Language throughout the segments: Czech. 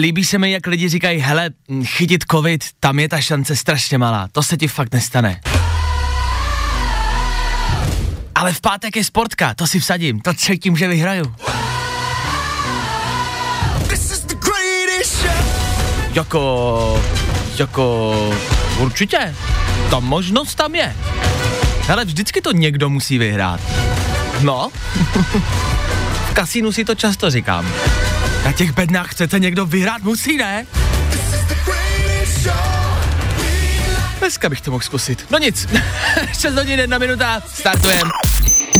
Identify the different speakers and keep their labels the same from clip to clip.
Speaker 1: Líbí se mi, jak lidi říkají, hele, chytit covid, tam je ta šance strašně malá, to se ti fakt nestane. Ale v pátek je sportka, to si vsadím, to třetím, že vyhraju. Jako, jako, určitě, ta možnost tam je. Hele, vždycky to někdo musí vyhrát. No, v kasínu si to často říkám. Na těch bednách chcete někdo vyhrát, musí, ne? Dneska bych to mohl zkusit. No nic, 6 hodin, jedna minuta, startujeme.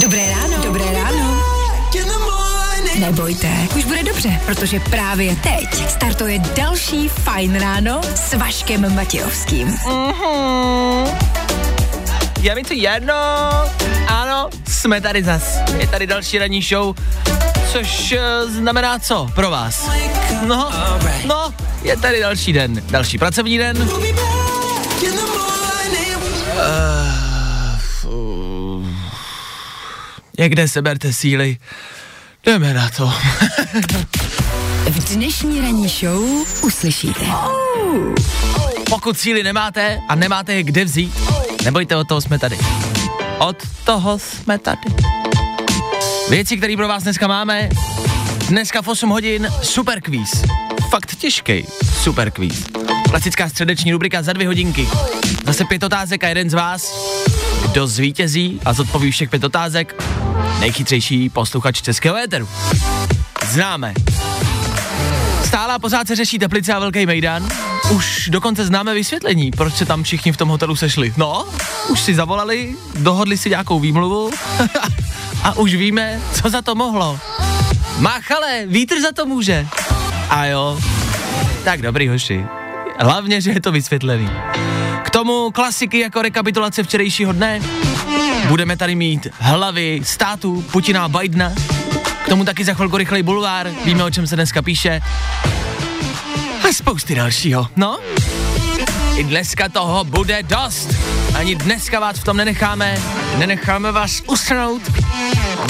Speaker 2: Dobré ráno. Dobré ráno. Nebojte, už bude dobře, protože právě teď startuje další Fajn ráno s Vaškem Matějovským.
Speaker 1: Mhm. Je mi to jedno. Ano, jsme tady zas. Je tady další ranní show, což uh, znamená co pro vás? No, no, je tady další den, další pracovní den. Uh, někde seberte síly, jdeme na to.
Speaker 2: V dnešní ranní show uslyšíte.
Speaker 1: Pokud síly nemáte a nemáte je kde vzít, nebojte, od toho jsme tady. Od toho jsme tady. Věci, které pro vás dneska máme, dneska v 8 hodin super kvíz. Fakt těžký super kvíz. Klasická středeční rubrika za dvě hodinky. Zase pět otázek a jeden z vás, kdo zvítězí a zodpoví všech pět otázek, nejchytřejší posluchač českého éteru. Známe. Stále a pořád se řeší Teplice a Velký Mejdan. Už dokonce známe vysvětlení, proč se tam všichni v tom hotelu sešli. No, už si zavolali, dohodli si nějakou výmluvu a už víme, co za to mohlo. Máchale, vítr za to může. A jo, tak dobrý hoši. Hlavně, že je to vysvětlený. K tomu klasiky jako rekapitulace včerejšího dne. Budeme tady mít hlavy států Putina a Bidena. K tomu taky za chvilku rychlej bulvár. Víme, o čem se dneska píše. A spousty dalšího. No, i dneska toho bude dost. Ani dneska vás v tom nenecháme. Nenecháme vás usnout.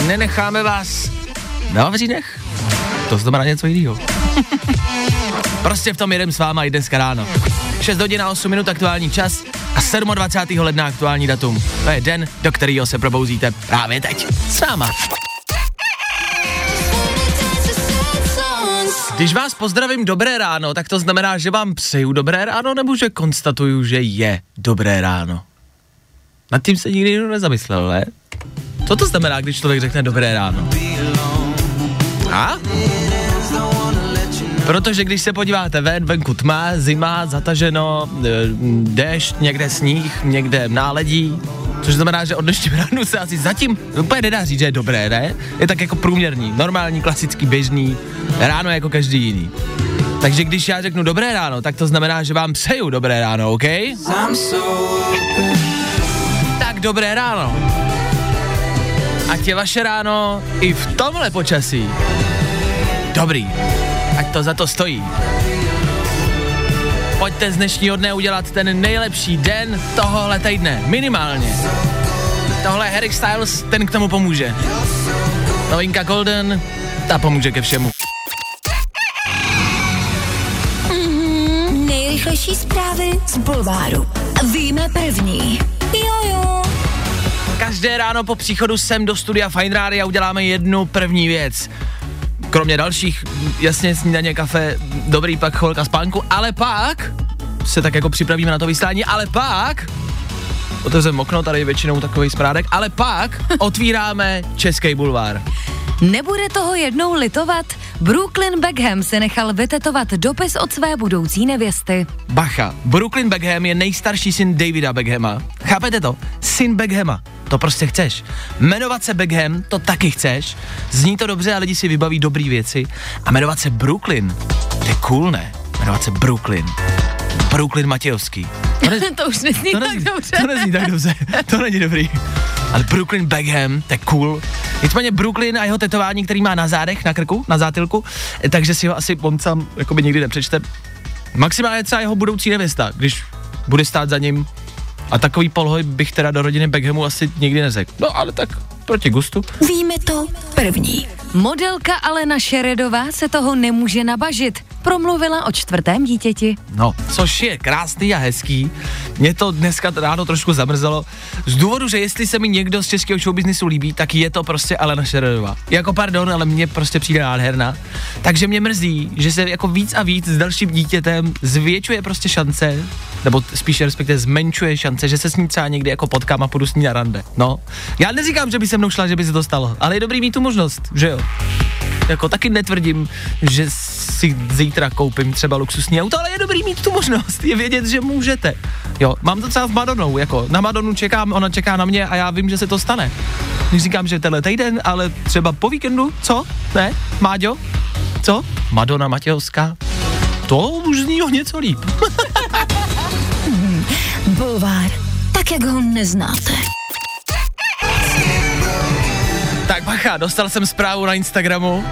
Speaker 1: Nenecháme vás na vavřínech. To znamená něco jiného. prostě v tom jedem s váma i dneska ráno. 6 hodin a 8 minut aktuální čas a 27. ledna aktuální datum. To je den, do kterého se probouzíte právě teď. S náma. Když vás pozdravím dobré ráno, tak to znamená, že vám přeju dobré ráno, nebo že konstatuju, že je dobré ráno? Nad tím se nikdy nikdo nezamyslel, ne? Co to znamená, když člověk řekne dobré ráno? A? Protože když se podíváte ven, venku tma, zima, zataženo, e, déšť, někde sníh, někde náledí, což znamená, že od dnešního ránu se asi zatím úplně nedá říct, že je dobré, ne? Je tak jako průměrný, normální, klasický, běžný, ráno jako každý jiný. Takže když já řeknu dobré ráno, tak to znamená, že vám přeju dobré ráno, OK? Tak dobré ráno. Ať je vaše ráno i v tomhle počasí. Dobrý. Ať to za to stojí. Pojďte z dnešního dne udělat ten nejlepší den tohohle týdne. Minimálně. Tohle Harry Styles, ten k tomu pomůže. Novinka Golden, ta pomůže ke všemu.
Speaker 2: Nejrychlejší zprávy z Bulváru. Víme první. Jojo.
Speaker 1: Každé ráno po příchodu sem do studia Fine Rádia uděláme jednu první věc. Kromě dalších, jasně snídaně, kafe, dobrý pak chvilka spánku, ale pak se tak jako připravíme na to vysílání, ale pak otevřeme okno, tady je většinou takový sprádek, ale pak otvíráme Český bulvár.
Speaker 2: Nebude toho jednou litovat? Brooklyn Beckham se nechal vytetovat dopis od své budoucí nevěsty.
Speaker 1: Bacha, Brooklyn Beckham je nejstarší syn Davida Beckhama. Chápete to? Syn Beckhama. To prostě chceš. Jmenovat se Beckham, to taky chceš. Zní to dobře a lidi si vybaví dobrý věci. A jmenovat se Brooklyn, to je cool, ne? Jmenovat se Brooklyn. Brooklyn Matějovský. To, ne,
Speaker 2: to už nezní
Speaker 1: to,
Speaker 2: tak
Speaker 1: nezní,
Speaker 2: dobře.
Speaker 1: to nezní tak dobře, to není dobrý. Ale Brooklyn Beckham, to je cool. Nicméně Brooklyn a jeho tetování, který má na zádech, na krku, na zátylku, eh, takže si ho asi on sám jakoby nikdy nepřečte. Maximálně třeba jeho budoucí nevěsta, když bude stát za ním. A takový polhoj bych teda do rodiny Beckhamu asi nikdy neřekl. No ale tak proti gustu.
Speaker 3: Víme to první.
Speaker 2: Modelka Alena Šeredová se toho nemůže nabažit. Promluvila o čtvrtém dítěti.
Speaker 1: No, což je krásný a hezký. Mě to dneska ráno trošku zamrzelo. Z důvodu, že jestli se mi někdo z českého showbiznisu líbí, tak je to prostě Alena Šeredová. Jako pardon, ale mě prostě přijde nádherná. Takže mě mrzí, že se jako víc a víc s dalším dítětem zvětšuje prostě šance, nebo spíše respektive zmenšuje šance, že se s ní třeba někdy jako potkám a půjdu s ní na rande. No, já neříkám, že by se mnou šla, že by se to stalo, ale je dobrý mít tu možnost, že jo. Jako taky netvrdím, že si zítra koupím třeba luxusní auto, ale je dobrý mít tu možnost, je vědět, že můžete. Jo, mám to třeba s Madonou, jako na Madonu čekám, ona čeká na mě a já vím, že se to stane. Když říkám, že tenhle týden, ale třeba po víkendu, co? Ne? Máďo? Co? Madonna Matějovská? To už zní o něco líp.
Speaker 3: Bulvár, tak jak ho neznáte.
Speaker 1: Tak bacha, dostal jsem zprávu na Instagramu.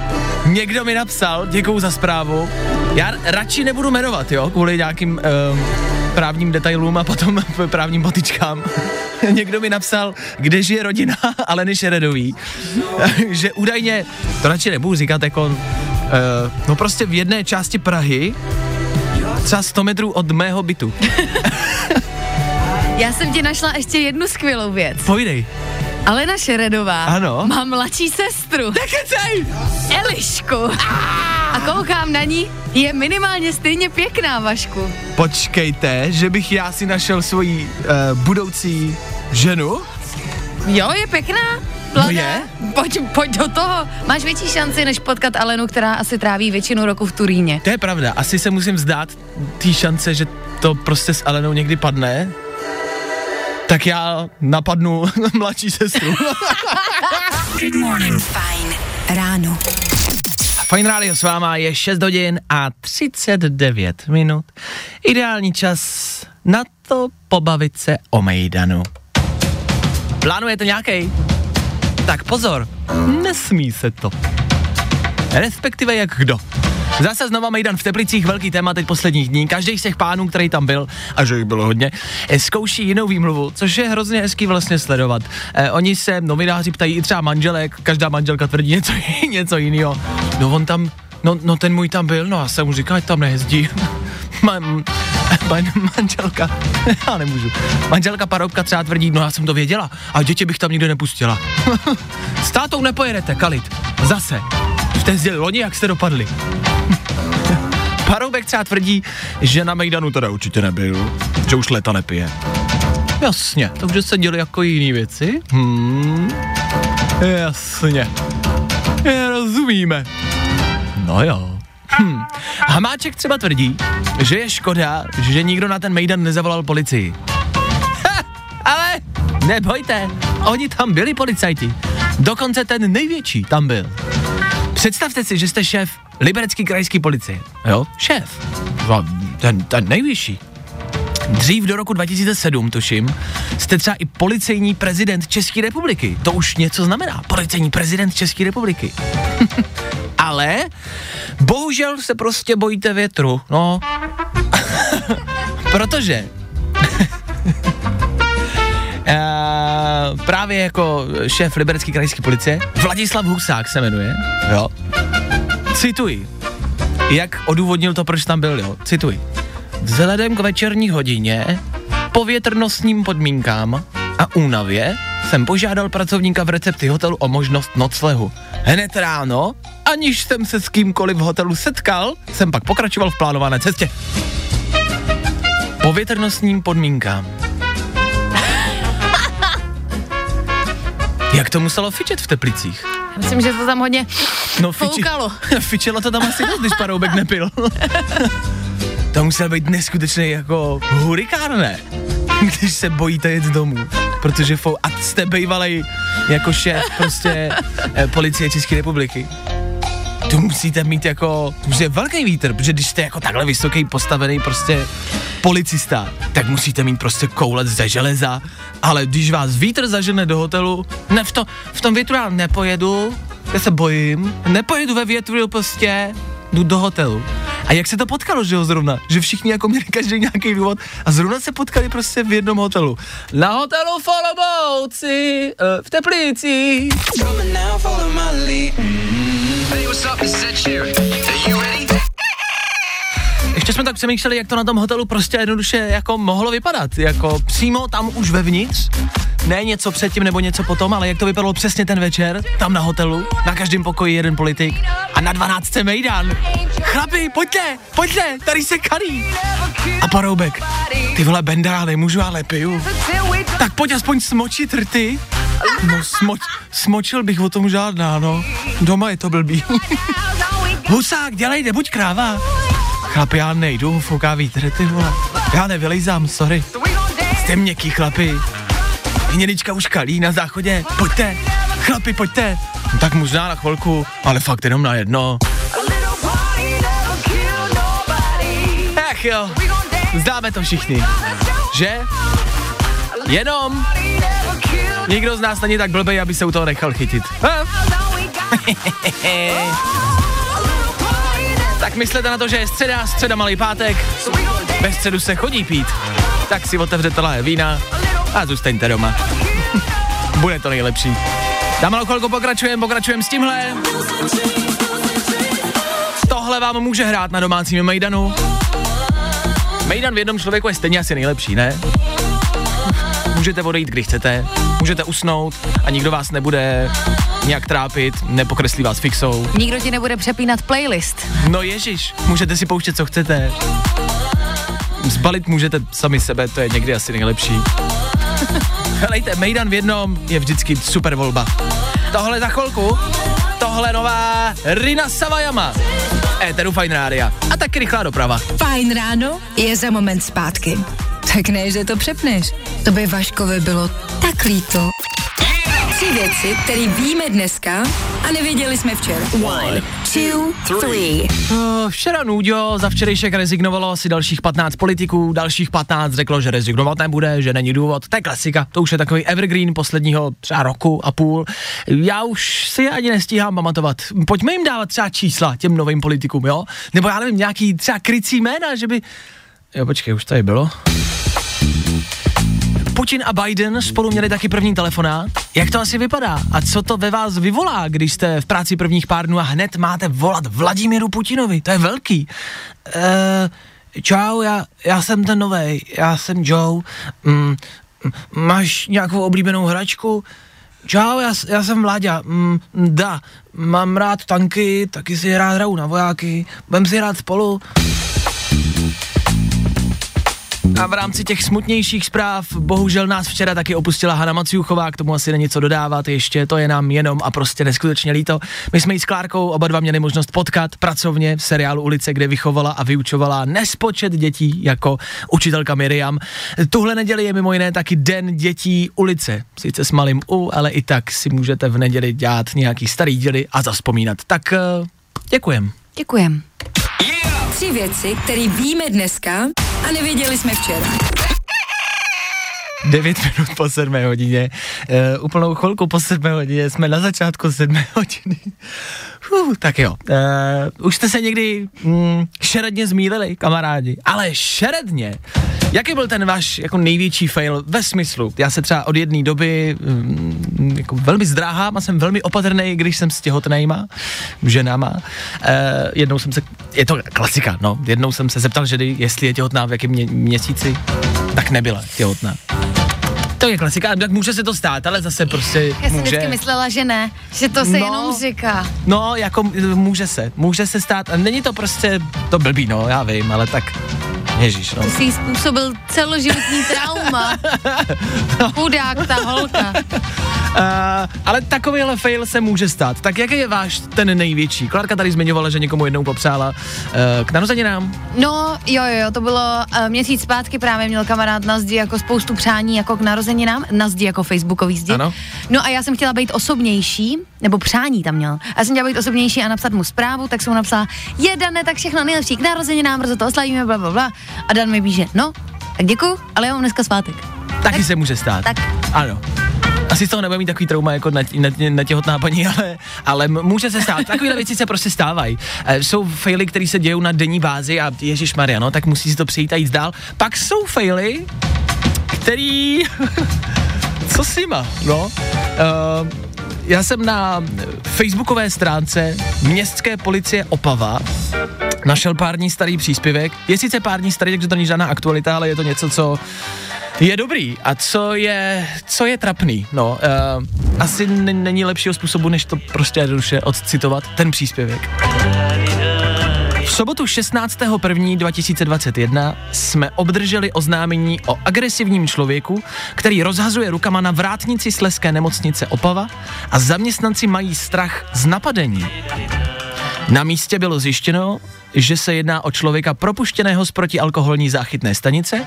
Speaker 1: Někdo mi napsal, děkuju za zprávu. Já radši nebudu jmenovat, jo, kvůli nějakým um, právním detailům a potom právním potičkám. Někdo mi napsal, kde žije rodina Aleny Šeredový, že údajně, to radši nebudu říkat jako, uh, no prostě v jedné části Prahy, třeba 100 metrů od mého bytu.
Speaker 2: Já jsem ti našla ještě jednu skvělou věc.
Speaker 1: Pojdej.
Speaker 2: Alena Šeredová
Speaker 1: Ano.
Speaker 2: má mladší sestru.
Speaker 1: Nekecej!
Speaker 2: Elišku. A koukám na ní, je minimálně stejně pěkná, Vašku.
Speaker 1: Počkejte, že bych já si našel svoji uh, budoucí ženu?
Speaker 2: Jo, je pěkná.
Speaker 1: No je.
Speaker 2: Pojď, pojď do toho. Máš větší šanci, než potkat Alenu, která asi tráví většinu roku v Turíně.
Speaker 1: To je pravda, asi se musím vzdát té šance, že to prostě s Alenou někdy padne. Tak já napadnu mladší sestru.
Speaker 3: Fajn ráno.
Speaker 1: Fine Radio s váma je 6 hodin a 39 minut. Ideální čas na to pobavit se o Mejdanu. Plánujete nějaký? Tak pozor, nesmí se to. Respektive jak kdo. Zase znova Mejdan v Teplicích, velký téma teď posledních dní. Každý z těch pánů, který tam byl, a že jich bylo hodně, eh, zkouší jinou výmluvu, což je hrozně hezký vlastně sledovat. Eh, oni se novináři ptají i třeba manželek, každá manželka tvrdí něco, něco jiného. No on tam, no, no ten můj tam byl, no a jsem mu říkal, ať tam nejezdí. Man, man, manželka, já nemůžu. Manželka Paroubka třeba tvrdí, no já jsem to věděla a děti bych tam nikdy nepustila. S tátou nepojedete, Kalit. Zase. Jste jezdili loni, jak jste dopadli. Paroubek třeba tvrdí, že na Mejdanu teda určitě nebyl, že už leta nepije. Jasně, takže se děli jako jiný věci. Hmm, jasně. Je, rozumíme. No jo. Hm. Hamáček třeba tvrdí, že je škoda, že nikdo na ten Mejdan nezavolal policii. Ha, ale nebojte, oni tam byli policajti. Dokonce ten největší tam byl. Představte si, že jste šéf Liberecký krajský policie. Jo? Šéf. No, Ten, ten nejvyšší. Dřív do roku 2007, tuším, jste třeba i policejní prezident České republiky. To už něco znamená. Policejní prezident České republiky. Ale bohužel se prostě bojíte větru, no. Protože Uh, právě jako šéf Liberecké krajské policie, Vladislav Husák se jmenuje, jo. Cituji, jak odůvodnil to, proč tam byl, jo. Cituji. Vzhledem k večerní hodině, povětrnostním podmínkám a únavě jsem požádal pracovníka v recepci hotelu o možnost noclehu. Hned ráno, aniž jsem se s kýmkoliv v hotelu setkal, jsem pak pokračoval v plánované cestě. Povětrnostním podmínkám. Jak to muselo fičet v Teplicích?
Speaker 2: Myslím, že to tam hodně
Speaker 1: No fiči,
Speaker 2: foukalo.
Speaker 1: fičelo to tam asi dost, když paroubek nepil. to musel být neskutečný jako hurikán, ne? Když se bojíte jet domů, protože fou, a jste bejvalej jako šéf prostě eh, policie České republiky. To musíte mít jako, to musí být velký vítr, protože když jste jako takhle vysoký, postavený prostě policista, tak musíte mít prostě koulec ze železa, ale když vás vítr zažene do hotelu, ne v, to, v tom větru já nepojedu, já se bojím, nepojedu ve větru prostě, jdu do hotelu. A jak se to potkalo, že jo, zrovna? Že všichni jako měli každý nějaký důvod a zrovna se potkali prostě v jednom hotelu. Na hotelu v Olomouci, uh, v Teplici. Ještě jsme tak přemýšleli, jak to na tom hotelu prostě jednoduše jako mohlo vypadat. Jako přímo tam už vevnitř, ne něco předtím nebo něco potom, ale jak to vypadalo přesně ten večer, tam na hotelu, na každém pokoji jeden politik a na 12. mejdan. Chlapi, pojďte, pojďte, tady se kadí. A paroubek, ty vole benda, nemůžu, ale piju. Tak pojď aspoň smočit rty. No smoč, smočil bych o tom žádná, no. Doma je to blbý. Husák, dělejte, buď kráva. Chlapi, já nejdu, fouká vítr, ty vole. Já nevylejzám, sorry. Jste měkký, chlapi. Hnědička už kalí na záchodě. Pojďte, chlapi, pojďte. No, tak možná na chvilku, ale fakt jenom na jedno. Ach jo, zdáme to všichni. Že? Jenom nikdo z nás není tak blbej, aby se u toho nechal chytit. tak myslete na to, že je středa, středa malý pátek, ve středu se chodí pít, tak si otevřete lahé vína a zůstaňte doma. Bude to nejlepší. Za malou chvilku pokračujeme, pokračujeme s tímhle. Tohle vám může hrát na domácím Mejdanu. Mejdan v jednom člověku je stejně asi nejlepší, ne? Můžete odejít, kdy chcete, můžete usnout a nikdo vás nebude nějak trápit, nepokreslí vás fixou.
Speaker 2: Nikdo ti nebude přepínat playlist.
Speaker 1: No ježiš, můžete si pouštět, co chcete. Zbalit můžete sami sebe, to je někdy asi nejlepší. Helejte, Mejdan v jednom je vždycky super volba. Tohle za chvilku, tohle nová Rina Savajama. Éteru Fine Rádia. A taky rychlá doprava.
Speaker 3: Fajn ráno je za moment zpátky. Tak ne, že to přepneš. To by Vaškovi bylo tak líto. Tři věci, které víme dneska a nevěděli jsme včera. One, two, three.
Speaker 1: Uh, včera Nuďo za včerejšek rezignovalo asi dalších 15 politiků, dalších 15 řeklo, že rezignovat nebude, že není důvod. To je klasika, to už je takový evergreen posledního třeba roku a půl. Já už si je ani nestíhám pamatovat. Pojďme jim dávat třeba čísla těm novým politikům, jo? Nebo já nevím, nějaký třeba krycí jména, že by... Jo, počkej, už tady bylo. Putin a Biden spolu měli taky první telefonát. Jak to asi vypadá? A co to ve vás vyvolá, když jste v práci prvních pár dnů a hned máte volat Vladimíru Putinovi? To je velký. Uh, čau, já, já jsem ten novej, já jsem Joe. Mm, máš nějakou oblíbenou hračku? Čau, já, já jsem Vláďa. Mm, da, mám rád tanky, taky si rád hraju na vojáky. Budem si hrát spolu. A v rámci těch smutnějších zpráv, bohužel nás včera taky opustila Hana Maciuchová, k tomu asi není co dodávat ještě, to je nám jenom a prostě neskutečně líto. My jsme jí s Klárkou oba dva měli možnost potkat pracovně v seriálu Ulice, kde vychovala a vyučovala nespočet dětí jako učitelka Miriam. Tuhle neděli je mimo jiné taky Den dětí ulice. Sice s malým U, ale i tak si můžete v neděli dělat nějaký starý díly a zaspomínat. Tak uh, děkujem.
Speaker 2: Děkujem.
Speaker 3: Tři věci, které víme dneska a nevěděli jsme včera.
Speaker 1: 9 minut po 7 hodině, uh, úplnou chvilku po 7 hodině, jsme na začátku 7 hodiny. Uh, tak jo, uh, už jste se někdy mm, šeredně zmílili, kamarádi, ale šeredně. Jaký byl ten váš jako největší fail ve smyslu? Já se třeba od jedné doby um, jako velmi zdráhám a jsem velmi opatrný, když jsem s těhotnýma ženama. Uh, jednou jsem se, je to klasika, no, jednou jsem se zeptal ženy, jestli je těhotná v jakém mě, měsíci, tak nebyla těhotná. To je klasika, tak může se to stát, ale zase prostě
Speaker 2: Já jsem
Speaker 1: může.
Speaker 2: vždycky myslela, že ne, že to se
Speaker 1: No.
Speaker 2: jenom říká.
Speaker 1: No, jako m, může se, může se stát, a není to prostě, to blbý, no, já vím, ale tak, ježíš, no.
Speaker 2: Ty jsi způsobil celoživotní trauma. Chudák ta holka.
Speaker 1: ale takovýhle fail se může stát. Tak jaký je váš ten největší? Klárka tady zmiňovala, že někomu jednou popřála uh, k narozeninám.
Speaker 2: No, jo, jo, jo, to bylo uh, měsíc zpátky právě měl kamarád na zdi jako spoustu přání jako k narozeninám, na zdi jako facebookový zdi.
Speaker 1: Ano.
Speaker 2: No a já jsem chtěla být osobnější, nebo přání tam měl. A já jsem chtěla být osobnější a napsat mu zprávu, tak jsem mu napsala, je Dane, tak všechno nejlepší k narozeninám, brzo to oslavíme, bla, bla, bla. A Dan mi píše, no, tak děkuju, ale já mám dneska svátek.
Speaker 1: Taky tak, se může stát.
Speaker 2: Tak.
Speaker 1: Ano. Asi z toho nebude mít takový trauma jako na, na, na těhotná paní, ale, ale může se stát. Takové věci se prostě stávají. E, jsou faily, které se dějou na denní bázi a Ježíš Maria, no, tak musí si to přijít a jít dál. Pak jsou faily, který... Co s nima, no? Uh, já jsem na facebookové stránce městské policie Opava našel pár dní starý příspěvek. Je sice pár dní starý, takže to není žádná aktualita, ale je to něco, co je dobrý. A co je, co je trapný? No, uh, asi n- není lepšího způsobu, než to prostě jednoduše odcitovat, ten příspěvek. Sobotu 16.1.2021 jsme obdrželi oznámení o agresivním člověku, který rozhazuje rukama na vrátnici Sleské nemocnice Opava a zaměstnanci mají strach z napadení. Na místě bylo zjištěno, že se jedná o člověka propuštěného z protialkoholní záchytné stanice,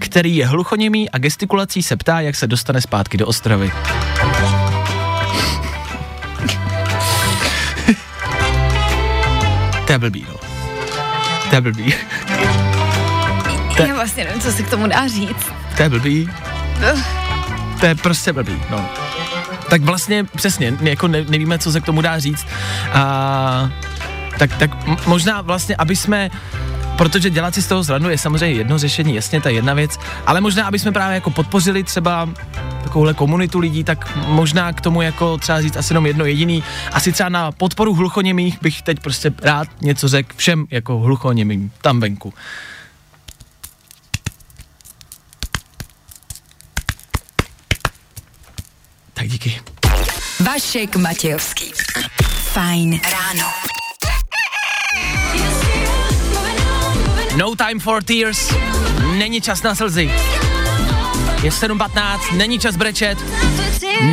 Speaker 1: který je hluchoněmý a gestikulací se ptá, jak se dostane zpátky do Ostravy. to je blbý, no. To je blbý.
Speaker 2: To... Já vlastně nevím, co se k tomu dá říct.
Speaker 1: To je blbý. To je prostě blbý, no. Tak vlastně přesně, jako ne, nevíme, co se k tomu dá říct. A tak, tak možná vlastně, aby jsme protože dělat si z toho zradu je samozřejmě jedno řešení, jasně, ta jedna věc, ale možná, aby jsme právě jako podpořili třeba takovouhle komunitu lidí, tak možná k tomu jako třeba říct asi jenom jedno jediný. Asi třeba na podporu hluchoněmých bych teď prostě rád něco řekl všem jako hluchoněmým tam venku. Tak díky.
Speaker 3: Vašek Matějovský. Fajn ráno.
Speaker 1: No time for tears. Není čas na slzy. Je 7.15, není čas brečet.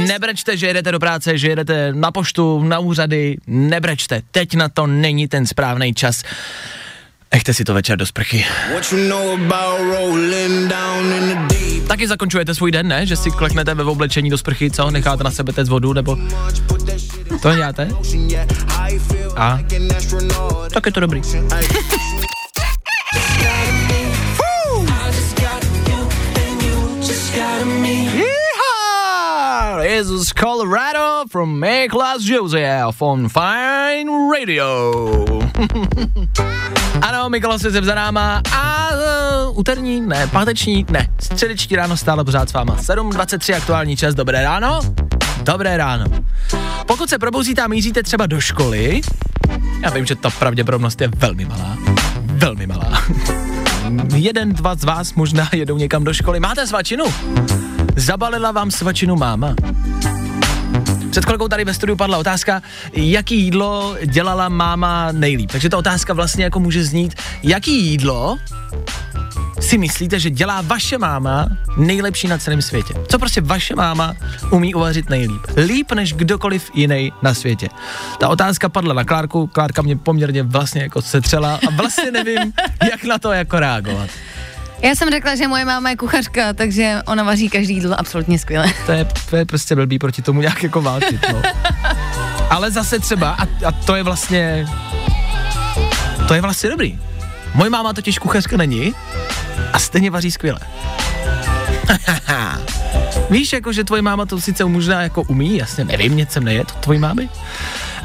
Speaker 1: Nebrečte, že jedete do práce, že jedete na poštu, na úřady. Nebrečte. Teď na to není ten správný čas. Nechte si to večer do sprchy. Taky zakončujete svůj den, ne? Že si kleknete ve oblečení do sprchy, co? Necháte na sebe tec vodu, nebo... To děláte? A? Tak je to dobrý. Jesus Colorado from Miklas Joseph on Fine Radio. ano, Mikolas je za náma a uh, úterní, ne, páteční, ne, středeční ráno stále pořád s váma. 7.23 aktuální čas, dobré ráno. Dobré ráno. Pokud se probouzíte a míříte třeba do školy, já vím, že ta pravděpodobnost je velmi malá. Velmi malá. Jeden, dva z vás možná jedou někam do školy. Máte svačinu? Zabalila vám svačinu máma? Před chvilkou tady ve studiu padla otázka, jaký jídlo dělala máma nejlíp. Takže ta otázka vlastně jako může znít, jaký jídlo si myslíte, že dělá vaše máma nejlepší na celém světě? Co prostě vaše máma umí uvařit nejlíp? Líp než kdokoliv jiný na světě. Ta otázka padla na Klárku, Klárka mě poměrně vlastně jako setřela a vlastně nevím, jak na to jako reagovat.
Speaker 2: Já jsem řekla, že moje máma je kuchařka, takže ona vaří každý jídlo absolutně skvěle.
Speaker 1: To je, to je prostě blbý proti tomu nějak jako válčit, no. Ale zase třeba, a, a to je vlastně, to je vlastně dobrý. Moje máma totiž kuchařka není a stejně vaří skvěle. Víš, jako, že tvoje máma to sice možná jako umí, jasně nevím, něco neje to tvojí mámy,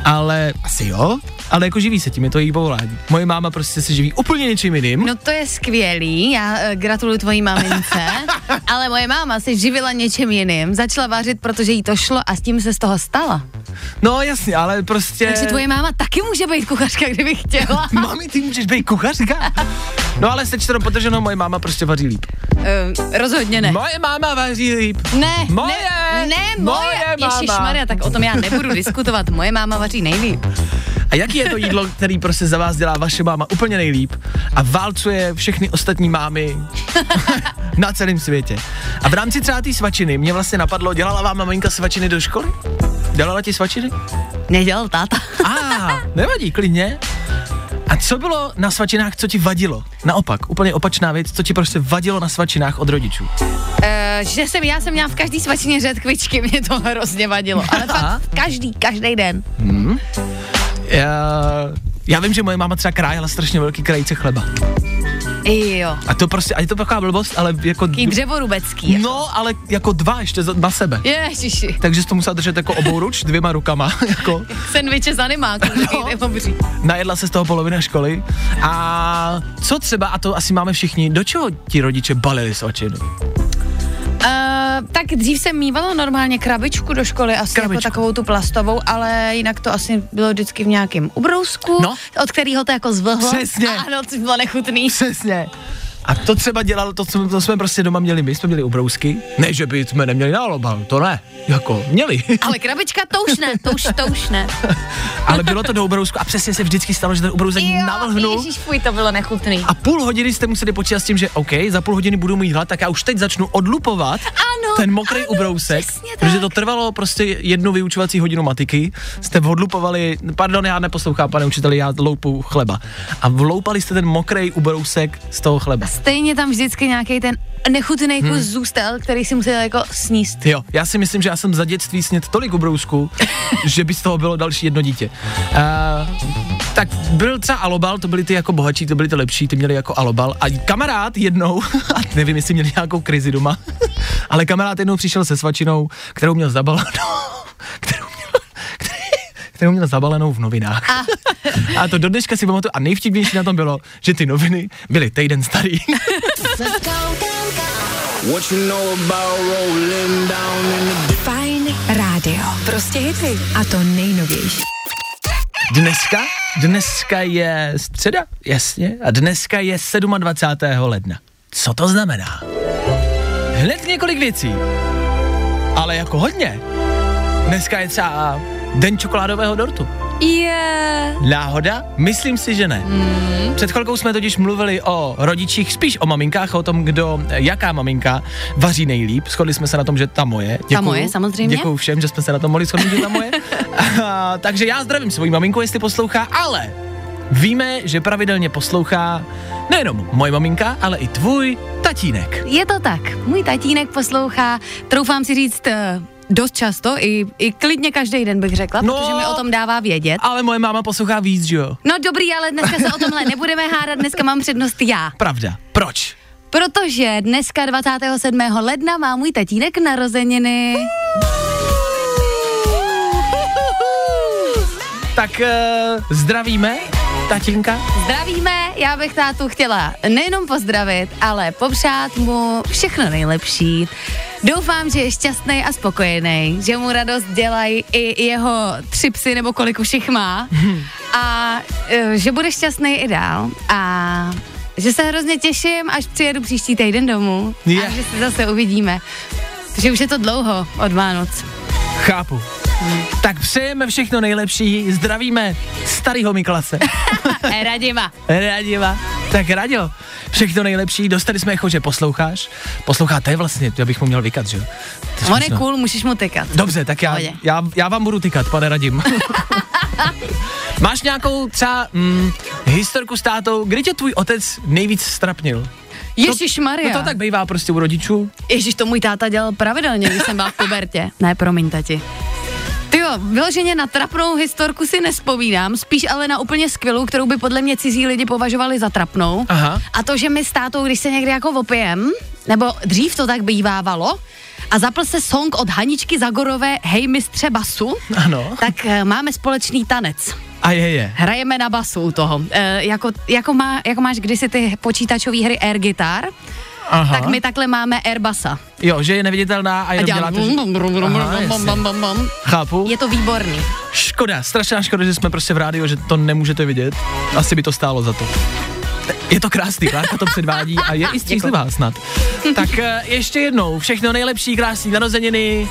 Speaker 1: ale asi jo, ale jako živí se tím, je to její povolání. Moje máma prostě se živí úplně něčím jiným.
Speaker 2: No to je skvělý, já uh, gratuluju tvojí mamince, ale moje máma se živila něčím jiným, začala vařit, protože jí to šlo a s tím se z toho stala.
Speaker 1: No jasně, ale prostě...
Speaker 2: Takže tvoje máma taky může být kuchařka, kdyby chtěla.
Speaker 1: Mami, ty můžeš být kuchařka? No ale se čtvrtou podrženo, moje máma prostě vaří líp.
Speaker 2: Uh, rozhodně ne.
Speaker 1: Moje máma vaří líp.
Speaker 2: Ne,
Speaker 1: moje,
Speaker 2: ne, ne moje.
Speaker 1: moje máma.
Speaker 2: Maria, tak o tom já nebudu diskutovat. Moje máma vaří nejlíp.
Speaker 1: A jaký je to jídlo, který prostě za vás dělá vaše máma úplně nejlíp a válcuje všechny ostatní mámy na celém světě. A v rámci třeba té svačiny mě vlastně napadlo, dělala vám maminka svačiny do školy? Dělala ti svačiny?
Speaker 2: Nedělal táta.
Speaker 1: A, ah, nevadí, klidně. A co bylo na svačinách, co ti vadilo? Naopak, úplně opačná věc, co ti prostě vadilo na svačinách od rodičů.
Speaker 2: Uh, že jsem, já jsem měla v každý svačině řetkvičky, mě to hrozně vadilo. Ale fakt každý, každý den.
Speaker 1: Hmm. Já, já vím, že moje máma třeba krájela strašně velký krajíce chleba.
Speaker 2: Jo.
Speaker 1: A to prostě, a je to taková blbost, ale jako...
Speaker 2: Ký dřevorubecký. Jako.
Speaker 1: No, ale jako dva ještě za, na sebe.
Speaker 2: Ježiši.
Speaker 1: Takže jsi to musela držet jako obou ruč, dvěma rukama. Jako.
Speaker 2: Sandviče z animáku, no.
Speaker 1: Najedla se z toho polovina školy. A co třeba, a to asi máme všichni, do čeho ti rodiče balili svačinu?
Speaker 2: Uh, tak dřív jsem mývala normálně krabičku do školy, asi jako krabičku. jako takovou tu plastovou, ale jinak to asi bylo vždycky v nějakém ubrousku, no. od kterého to jako zvlhlo.
Speaker 1: Přesně.
Speaker 2: Ano, to bylo nechutný.
Speaker 1: Přesně. A to třeba dělal, to, co, to jsme prostě doma měli my, jsme měli ubrousky. Ne, že by jsme neměli na lobal, to ne, jako měli.
Speaker 2: Ale krabička to už ne, to už, to už ne.
Speaker 1: Ale bylo to do ubrousku a přesně se vždycky stalo, že ten ubrousek navlhnul.
Speaker 2: Ježiš, fuj, to bylo nechutný.
Speaker 1: A půl hodiny jste museli počítat s tím, že OK, za půl hodiny budu mít hlad, tak já už teď začnu odlupovat
Speaker 2: ano,
Speaker 1: ten mokrý
Speaker 2: ano,
Speaker 1: ubrousek, protože to trvalo prostě jednu vyučovací hodinu matiky. Jste odlupovali, pardon, já neposlouchám, pane učiteli, já loupu chleba. A vloupali jste ten mokrý ubrousek z toho chleba.
Speaker 2: Stejně tam vždycky nějaký ten nechutný kus hmm. zůstal, který si musel jako sníst.
Speaker 1: Jo, já si myslím, že já jsem za dětství snět tolik ubrousků, že by z toho bylo další jedno dítě. Uh, tak byl třeba alobal, to byly ty jako bohatší, to byly ty lepší, ty měli jako alobal. A kamarád jednou, a nevím, jestli měli nějakou krizi doma, ale kamarád jednou přišel se svačinou, kterou měl zabalenou, kterou měl, kterou měl zabalenou v novinách. A, a to do dneška si pamatuju. A nejvtipnější na tom bylo, že ty noviny byly týden starý.
Speaker 3: Fajn rádio. Prostě hity. A to nejnovější.
Speaker 1: Dneska? Dneska je středa, jasně. A dneska je 27. ledna. Co to znamená? Hned několik věcí. Ale jako hodně. Dneska je třeba den čokoládového dortu.
Speaker 2: Je. Yeah.
Speaker 1: Náhoda? Myslím si, že ne. Mm. Před chvilkou jsme totiž mluvili o rodičích, spíš o maminkách, o tom, kdo, jaká maminka vaří nejlíp. Shodli jsme se na tom, že ta moje. Děkuju,
Speaker 2: ta moje, samozřejmě.
Speaker 1: Děkuju všem, že jsme se na tom mohli shodnout, že ta moje. a, takže já zdravím svoji maminku, jestli poslouchá, ale víme, že pravidelně poslouchá nejenom moje maminka, ale i tvůj tatínek.
Speaker 2: Je to tak. Můj tatínek poslouchá, troufám si říct, eh, Dost často, i, i klidně každý den bych řekla, no, protože mi o tom dává vědět.
Speaker 1: Ale moje máma poslouchá víc, že jo?
Speaker 2: No dobrý, ale dneska se o tomhle nebudeme hádat, dneska mám přednost já.
Speaker 1: Pravda. Proč?
Speaker 2: Protože dneska 27. ledna má můj tatínek narozeniny.
Speaker 1: Tak uh, zdravíme, tatínka.
Speaker 2: Zdravíme, já bych tátu chtěla nejenom pozdravit, ale popřát mu všechno nejlepší Doufám, že je šťastný a spokojený, že mu radost dělají i jeho tři psy nebo kolik už jich má a e, že bude šťastný i dál a že se hrozně těším, až přijedu příští týden domů yeah. a že se zase uvidíme. Že už je to dlouho od Vánoc.
Speaker 1: Chápu. Tak přejeme všechno nejlepší, zdravíme starýho Miklase.
Speaker 2: Radima.
Speaker 1: Radima. Tak Radio, všechno nejlepší, dostali jsme echo, že posloucháš. Posloucháte vlastně, já bych mu měl vykat, že jo?
Speaker 2: On je cool, můžeš mu tykat.
Speaker 1: Dobře, tak já, já, já vám budu tykat, pane Radim. Máš nějakou třeba mm, historku s tátou, kdy tě tvůj otec nejvíc strapnil?
Speaker 2: Ježíš Maria.
Speaker 1: No to tak bývá prostě u rodičů.
Speaker 2: Ježíš, to můj táta dělal pravidelně, když jsem byla v pubertě. Ne, promiň, tati. Ty jo, vyloženě na trapnou historku si nespovídám, spíš ale na úplně skvělou, kterou by podle mě cizí lidi považovali za trapnou.
Speaker 1: Aha.
Speaker 2: A to, že my s tátou, když se někdy jako opijem, nebo dřív to tak bývávalo, a zapl se song od Haničky Zagorové Hej mistře basu,
Speaker 1: ano.
Speaker 2: tak uh, máme společný tanec.
Speaker 1: A je, je.
Speaker 2: Hrajeme na basu u toho. Uh, jako, jako, má, jako máš kdysi ty počítačové hry Air Guitar, Aha. tak my takhle máme Airbusa.
Speaker 1: Jo, že je neviditelná a jenom děláte... Aha, Chápu.
Speaker 2: Je to výborný.
Speaker 1: Škoda, strašná škoda, že jsme prostě v rádiu, že to nemůžete vidět. Asi by to stálo za to. Je to krásný, Klárka to předvádí a je i střízlivá snad. tak eh, ještě jednou, všechno nejlepší, krásný narozeniny.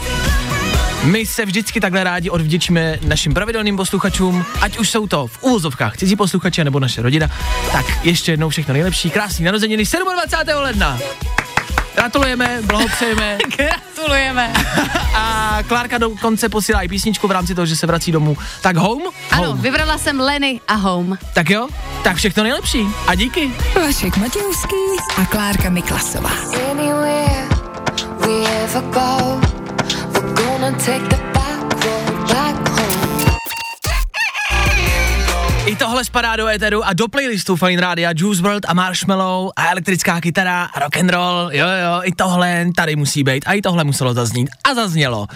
Speaker 1: My se vždycky takhle rádi odvděčíme našim pravidelným posluchačům, ať už jsou to v úvozovkách cizí posluchači nebo naše rodina. Tak ještě jednou všechno nejlepší, krásný narozeniny 27. ledna. Gratulujeme, blahopřejeme.
Speaker 2: Gratulujeme.
Speaker 1: A Klárka dokonce posílá i písničku v rámci toho, že se vrací domů. Tak home?
Speaker 2: Ano,
Speaker 1: home.
Speaker 2: vybrala jsem Lenny a Home.
Speaker 1: Tak jo, tak všechno nejlepší. A díky.
Speaker 3: Vašek Matějovský a Klárka Miklasová.
Speaker 4: Anywhere we ever go,
Speaker 1: I tohle spadá do éteru a do playlistu Fine Rádia Juice WRLD a Marshmallow a elektrická kytara a rock and roll, jo jo, i tohle tady musí být a i tohle muselo zaznít a zaznělo.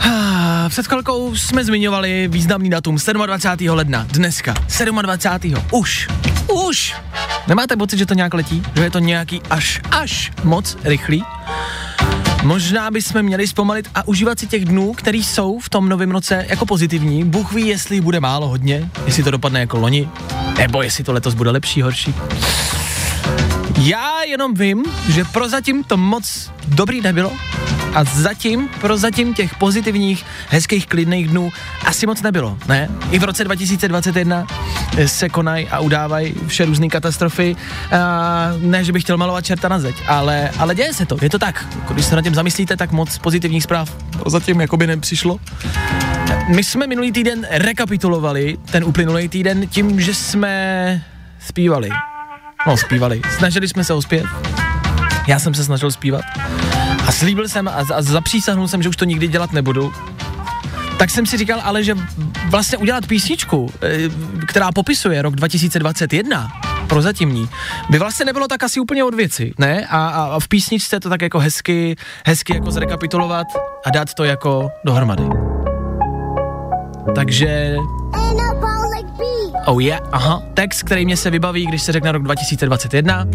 Speaker 1: Ah, Před chvilkou jsme zmiňovali významný datum 27. ledna, dneska, 27. Už, už. Nemáte pocit, že to nějak letí? Že je to nějaký až, až moc rychlý? Možná bychom měli zpomalit a užívat si těch dnů, které jsou v tom novém roce jako pozitivní. Bůh ví, jestli bude málo, hodně, jestli to dopadne jako loni, nebo jestli to letos bude lepší, horší. Já jenom vím, že prozatím to moc dobrý nebylo a zatím, prozatím těch pozitivních, hezkých, klidných dnů asi moc nebylo, ne? I v roce 2021 se konají a udávají vše různé katastrofy. A ne, že bych chtěl malovat čerta na zeď, ale, ale děje se to, je to tak. Jako Když se na tím zamyslíte, tak moc pozitivních zpráv prozatím jako by nepřišlo. My jsme minulý týden rekapitulovali ten uplynulý týden tím, že jsme zpívali. No, zpívali. Snažili jsme se uspět. Já jsem se snažil zpívat. A slíbil jsem a, a zapřísahnul jsem, že už to nikdy dělat nebudu. Tak jsem si říkal, ale že vlastně udělat písničku, eh, která popisuje rok 2021, prozatímní, by vlastně nebylo tak asi úplně od věci, ne? A, a, a v písničce to tak jako hezky, hezky jako zrekapitulovat a dát to jako dohromady. Takže Oh yeah, aha. Text, který mě se vybaví, když se řekne rok 2021.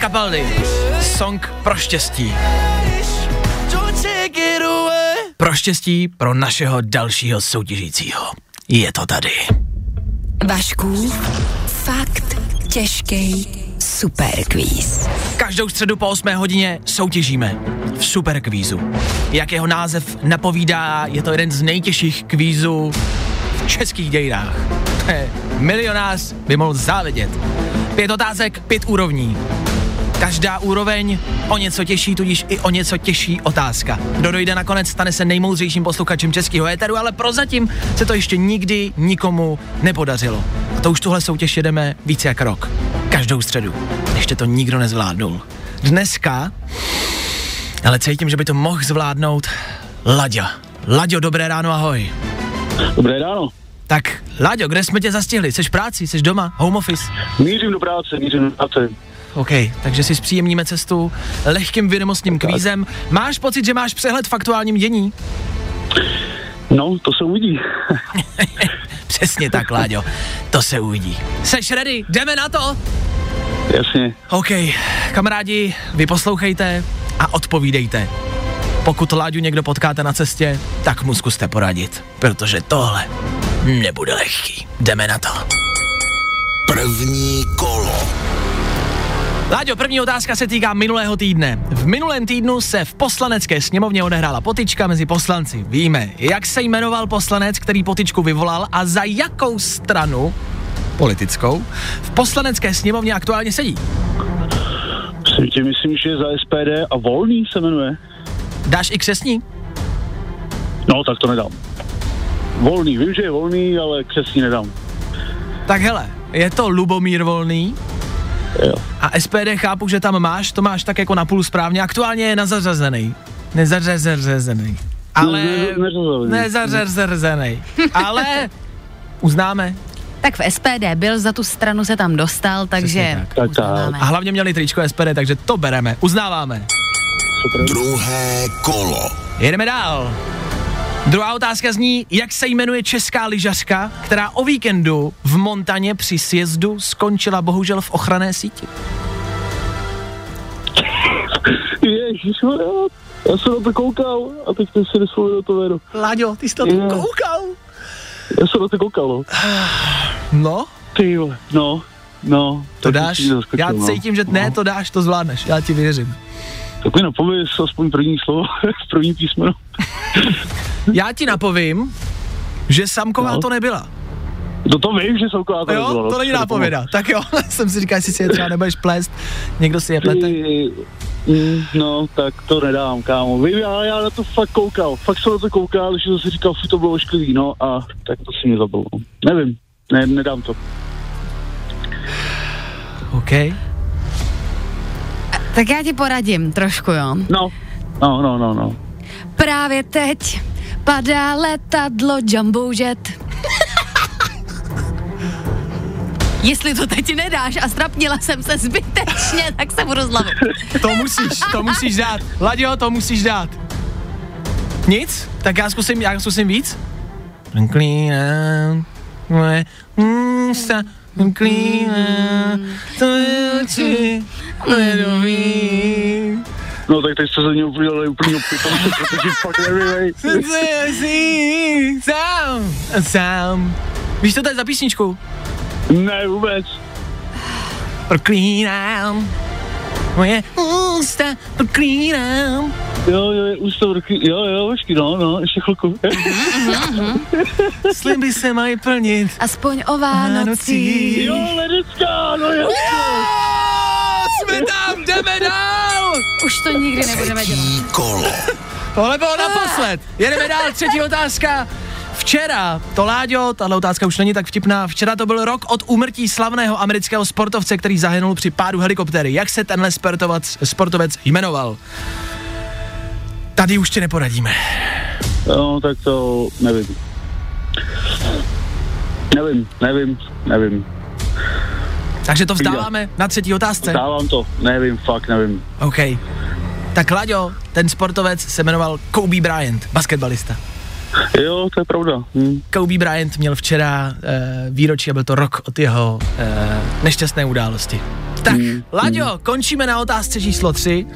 Speaker 1: Capaldi. Song pro štěstí. Pro štěstí pro našeho dalšího soutěžícího. Je to tady.
Speaker 3: Vašku, fakt těžký superquiz.
Speaker 1: Každou středu po 8 hodině soutěžíme v superkvízu. Jak jeho název napovídá, je to jeden z nejtěžších kvízů v českých dějinách. Milionář by mohl závidět. Pět otázek, pět úrovní. Každá úroveň o něco těžší, tudíž i o něco těžší otázka. Kdo dojde nakonec, stane se nejmoudřejším posluchačem českého éteru, ale prozatím se to ještě nikdy nikomu nepodařilo. A to už tuhle soutěž jedeme více jak rok. Každou středu. Ještě to nikdo nezvládnul. Dneska ale cítím, že by to mohl zvládnout Laďa. Laďo, dobré ráno, ahoj.
Speaker 5: Dobré ráno.
Speaker 1: Tak, Láďo, kde jsme tě zastihli? Jsi v práci, jsi doma, home office?
Speaker 5: Mířím do práce, mířím do práce.
Speaker 1: OK, takže si zpříjemníme cestu lehkým vědomostním kvízem. Máš pocit, že máš přehled v aktuálním dění?
Speaker 5: No, to se uvidí.
Speaker 1: Přesně tak, Láďo, to se uvidí. Seš ready? Jdeme na to?
Speaker 5: Jasně.
Speaker 1: OK, kamarádi, vy poslouchejte a odpovídejte. Pokud Láďu někdo potkáte na cestě, tak mu zkuste poradit, protože tohle nebude lehký. Jdeme na to.
Speaker 6: První kolo.
Speaker 1: Láďo, první otázka se týká minulého týdne. V minulém týdnu se v poslanecké sněmovně odehrála potička mezi poslanci. Víme, jak se jmenoval poslanec, který potičku vyvolal a za jakou stranu politickou v poslanecké sněmovně aktuálně sedí.
Speaker 5: Tě myslím, že za SPD a Volný se jmenuje.
Speaker 1: Dáš i křesní?
Speaker 5: No, tak to nedám. Volný, vím, že je volný, ale křesní nedám.
Speaker 1: Tak hele, je to Lubomír Volný
Speaker 5: Jo.
Speaker 1: a SPD chápu, že tam máš, to máš tak jako napůl správně, aktuálně je nezařazený. Nezařazený. Ale...
Speaker 5: Ne- nezařazený.
Speaker 1: Ale uznáme.
Speaker 2: Tak v SPD byl, za tu stranu se tam dostal, takže
Speaker 1: tak.
Speaker 5: Tak, tak.
Speaker 2: uznáváme.
Speaker 1: A hlavně měli tričko SPD, takže to bereme, uznáváme.
Speaker 5: Super.
Speaker 6: Druhé kolo.
Speaker 1: Jedeme dál. Druhá otázka zní, jak se jmenuje česká lyžařka, která o víkendu v Montaně při sjezdu skončila bohužel v ochranné síti.
Speaker 5: Ježíš, já jsem na to koukal a teď jsem si nespověděl to jméno.
Speaker 1: Láďo, ty jsi to
Speaker 5: Jo.
Speaker 1: koukal.
Speaker 5: Já jsem na to koukal, no.
Speaker 1: No,
Speaker 5: Ty vole, no, no.
Speaker 1: to dáš. Já
Speaker 5: no.
Speaker 1: cítím, že ne,
Speaker 5: No.
Speaker 1: to dáš, to zvládneš. Já ti věřím.
Speaker 5: Tak mi napověz aspoň první slovo, první písmeno.
Speaker 1: Já ti napovím, že Samková
Speaker 5: No.
Speaker 1: to nebyla.
Speaker 5: To to vím, že jsou kolá
Speaker 1: Jo, to není nápověda. Tak jo, jsem si říkal, jestli si je třeba nebudeš plést. Někdo si je plete.
Speaker 5: Ty, mm, no, tak to nedám, kámo. Vím, já, já na to fakt koukal. Fakt jsem na to koukal, že jsem si říkal, fakt to bylo ošklivý, no a tak to si mě zabilo. Nevím, ne, nedám to.
Speaker 1: OK.
Speaker 2: Tak já ti poradím trošku, jo.
Speaker 5: No, no, no, no, no.
Speaker 2: Právě teď padá letadlo Jumbo Jet. Jestli to teď nedáš a strapnila jsem se zbytečně, tak se budu zlavit.
Speaker 1: To musíš, to musíš dát. Ladio, to musíš dát. Nic? Tak já zkusím, já zkusím víc. Klínem, ledový.
Speaker 5: No tak teď jste za mě udělali úplný opětovně, protože fakt nevím, hej.
Speaker 1: Srdce si sám, sám. Víš, co to je za písničku?
Speaker 5: Ne, vůbec.
Speaker 1: Proklínám, moje ústa, proklínám.
Speaker 5: Jo, jo, je ústa vrchy, jo, jo, počkej, no, no, ještě chvilku.
Speaker 1: Sliby se mají plnit.
Speaker 2: Aspoň o Vánocích.
Speaker 5: jo, Ledecká, no jo.
Speaker 1: Jsme tam, jdeme dál!
Speaker 2: Už to nikdy nebudeme dělat.
Speaker 6: kolo.
Speaker 1: Tohle bylo naposled. Jedeme dál, třetí otázka. Včera, to Láďo, tahle otázka už není tak vtipná, včera to byl rok od úmrtí slavného amerického sportovce, který zahynul při pádu helikoptéry. Jak se tenhle sportovec, sportovec jmenoval? Tady už ti neporadíme.
Speaker 5: No, tak to nevím. Nevím, nevím, nevím.
Speaker 1: Takže to vzdáváme na třetí otázce.
Speaker 5: Dávám to, nevím, fakt nevím.
Speaker 1: OK. Tak Láďo, ten sportovec se jmenoval Kobe Bryant, basketbalista.
Speaker 5: Jo, to je pravda. Hm.
Speaker 1: Kobe Bryant měl včera uh, výročí a byl to rok od jeho uh, nešťastné události. Tak,
Speaker 5: Mm,
Speaker 1: Laďo, končíme na otázce číslo 3.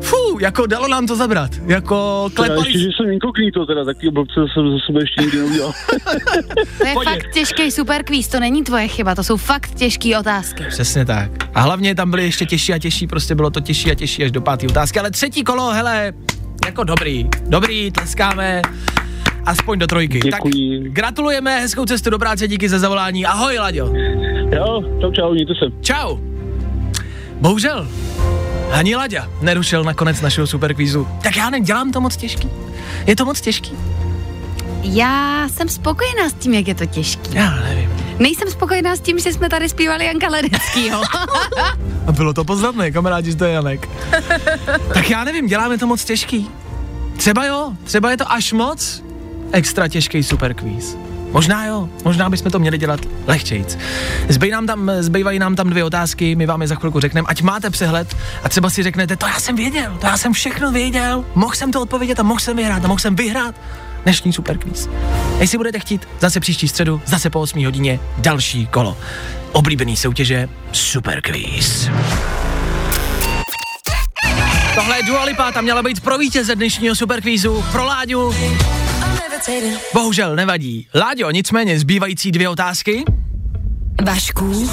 Speaker 1: Fú, jako dalo nám to zabrat. Jako klepali...
Speaker 5: ještě, že jsem inkognito, teda taky blbce jsem ze sebe ještě nikdy neudělal.
Speaker 2: To je
Speaker 1: Pojď.
Speaker 2: fakt těžký super kvíz, to není tvoje chyba, to jsou fakt těžké otázky.
Speaker 1: Přesně tak. A hlavně tam byly ještě těžší a těžší, prostě bylo to těžší a těžší až do páté otázky. Ale třetí kolo, hele, jako dobrý. Dobrý, tleskáme. Aspoň do trojky.
Speaker 5: Děkuji.
Speaker 1: Tak gratulujeme, hezkou cestu do práce, díky za zavolání. Ahoj, Laďo.
Speaker 5: jo, čau, čau, mějte se.
Speaker 1: Čau. Bohužel, ani Laďa nerušil nakonec našeho superkvízu. Tak já nedělám to moc těžký. Je to moc těžký?
Speaker 2: Já jsem spokojená s tím, jak je to těžký.
Speaker 1: Já nevím.
Speaker 2: Nejsem spokojená s tím, že jsme tady zpívali Janka Ledeckýho.
Speaker 1: A bylo to poznatné, kamarádi, že to je Janek. tak já nevím, děláme to moc těžký. Třeba jo, třeba je to až moc extra těžký superkvíz. Možná jo, možná bychom to měli dělat lehčejc. Zbej nám tam, zbývají nám tam dvě otázky, my vám je za chvilku řekneme, ať máte přehled a třeba si řeknete, to já jsem věděl, to já jsem všechno věděl, mohl jsem to odpovědět a mohl jsem vyhrát a mohl jsem vyhrát dnešní superkvíz. Jestli budete chtít, zase příští středu, zase po 8 hodině, další kolo. Oblíbený soutěže Superkvíz. Tohle je Dua Lipa, ta měla být pro vítěze dnešního superkvízu, pro Láďu. Bohužel nevadí. Láďo, nicméně zbývající dvě otázky.
Speaker 3: Vašku,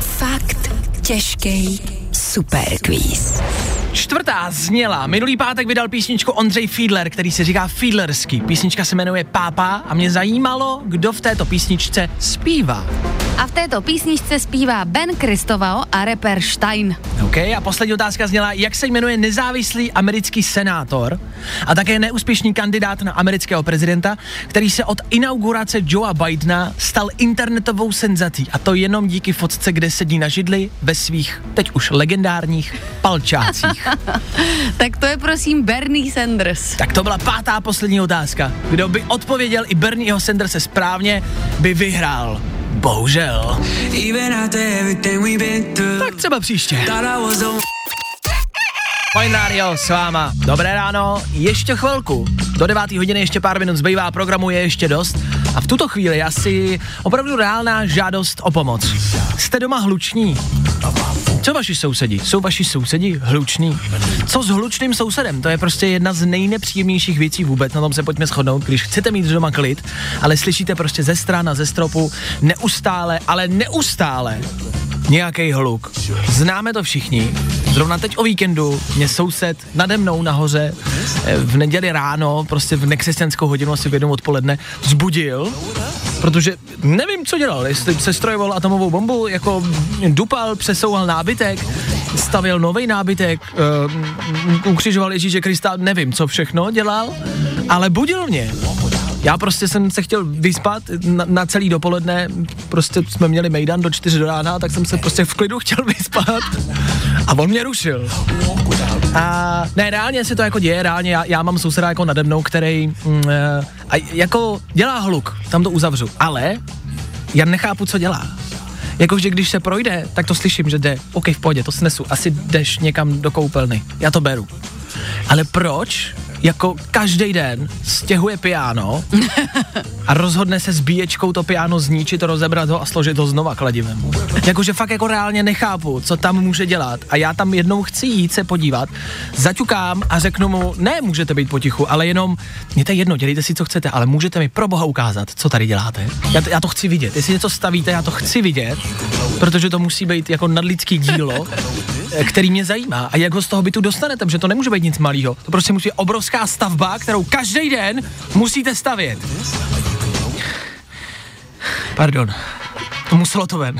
Speaker 3: fakt těžký super quiz.
Speaker 1: Čtvrtá zněla. Minulý pátek vydal písničku Ondřej Fiedler, který se říká Fiedlerský. Písnička se jmenuje Pápa a mě zajímalo, kdo v této písničce zpívá.
Speaker 2: A v této písničce zpívá Ben Kristovao a rapper Stein.
Speaker 1: OK, a poslední otázka zněla, jak se jmenuje nezávislý americký senátor a také neúspěšný kandidát na amerického prezidenta, který se od inaugurace Joea Bidena stal internetovou senzací a to jenom díky fotce, kde sedí na židli ve svých teď už legendárních palčácích.
Speaker 2: Tak to je prosím Bernie Sanders.
Speaker 1: Tak to byla pátá poslední otázka. Kdo by odpověděl i Bernieho Sanderse správně, by vyhrál. Bohužel. Tak třeba příště. Fajn rádio s váma. Dobré ráno, ještě chvilku. Do 9. hodiny ještě pár minut zbývá, programu je ještě dost. A v tuto chvíli asi opravdu reálná žádost o pomoc. Jste doma hluční? Co vaši sousedi? Jsou vaši sousedi hluční? Co s hlučným sousedem? To je prostě jedna z nejnepříjemnějších věcí vůbec, na tom se pojďme shodnout, když chcete mít doma klid, ale slyšíte prostě ze stran a ze stropu neustále, ale neustále nějaký hluk. Známe to všichni. Zrovna teď o víkendu mě soused nade mnou nahoře eh, v neděli ráno, prostě v nekřesťanskou hodinu, asi v jednom odpoledne, zbudil, protože nevím, co dělal, jestli se strojoval atomovou bombu, jako dupal, přesouval nábytek, stavěl nový nábytek, uh, ukřižoval Ježíše Krista, nevím, co všechno dělal, ale budil mě. Já prostě jsem se chtěl vyspat na, na celý dopoledne, prostě jsme měli mejdan do 4 do rána, tak jsem se prostě v klidu chtěl vyspat a on mě rušil. A ne, reálně se to jako děje, reálně já, já mám souseda jako nade mnou, který mm, eh, a jako dělá hluk, tam to uzavřu, ale já nechápu, co dělá. Jakože když se projde, tak to slyším, že jde, OK, v pohodě, to snesu, asi jdeš někam do koupelny, já to beru. Ale proč jako každý den stěhuje piano a rozhodne se s bíječkou to piano zničit, rozebrat ho a složit ho znova kladivem. Jakože fakt jako reálně nechápu, co tam může dělat a já tam jednou chci jít se podívat, zaťukám a řeknu mu, ne, můžete být potichu, ale jenom, mě to je jedno, dělejte si, co chcete, ale můžete mi pro boha ukázat, co tady děláte. Já to, já to chci vidět, jestli něco stavíte, já to chci vidět, protože to musí být jako nadlidský dílo, který mě zajímá. A jak ho z toho bytu dostanete, protože to nemůže být nic malého. To prostě musí být obrovská stavba, kterou každý den musíte stavět. Pardon. Muselo to ven.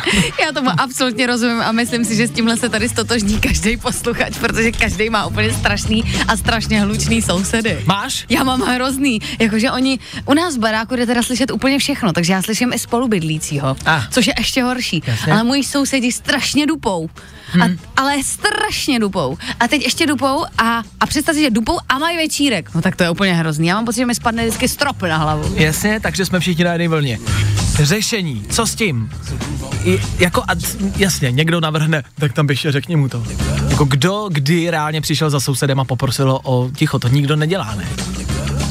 Speaker 2: Já tomu absolutně rozumím a myslím si, že s tímhle se tady stotožní každý posluchač, protože každý má úplně strašný a strašně hlučný sousedy.
Speaker 1: Máš?
Speaker 2: Já mám hrozný, jakože oni, u nás v baráku jde teda slyšet úplně všechno, takže já slyším i spolubydlícího,
Speaker 1: Ah.
Speaker 2: což je ještě horší.
Speaker 1: Jasně.
Speaker 2: Ale moji sousedi strašně dupou. A, ale strašně dupou. A teď ještě dupou a, a představ si, že dupou a mají večírek. No tak to je úplně hrozný. Já mám pocit, že mi spadne vždycky strop na hlavu.
Speaker 1: Jasně, takže jsme všichni na jedné vlně. Řešení, co s tím? I, jako, a, jasně, někdo navrhne, tak tam běž a řekni mu to. Jako kdo kdy reálně přišel za sousedem a poprosil ho o ticho, to nikdo nedělá, ne?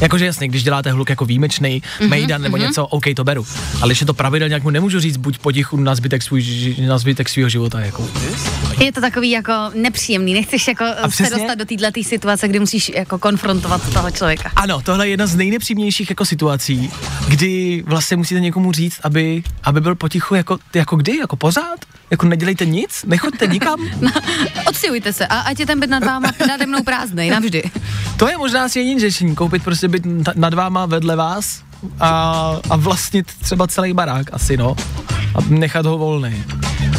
Speaker 1: Jakože jasně, když děláte hluk jako výjimečný, mm-hmm, mejdan nebo něco, OK, to beru. Ale když je to pravidelně, jak mu nemůžu říct buď potichu na zbytek, svůj, na zbytek svého života. Jako.
Speaker 2: Je to takový jako nepříjemný. Nechceš jako se
Speaker 1: přesně-
Speaker 2: dostat do této situace, kdy musíš jako konfrontovat toho člověka.
Speaker 1: Ano, tohle je jedna z nejnepříjemnějších jako situací, kdy vlastně musíte někomu říct, aby, aby byl potichu jako, jako kdy, jako pořád? Jako nedělejte nic? Nechoďte nikam?
Speaker 2: Odstěhujte se a ať je ten byt nad váma nade mnou prázdnej, navždy.
Speaker 1: To je možná asi jediný řešení, koupit prostě ta- nad váma vedle vás a, a vlastnit třeba celý barák asi, no. A nechat ho volný.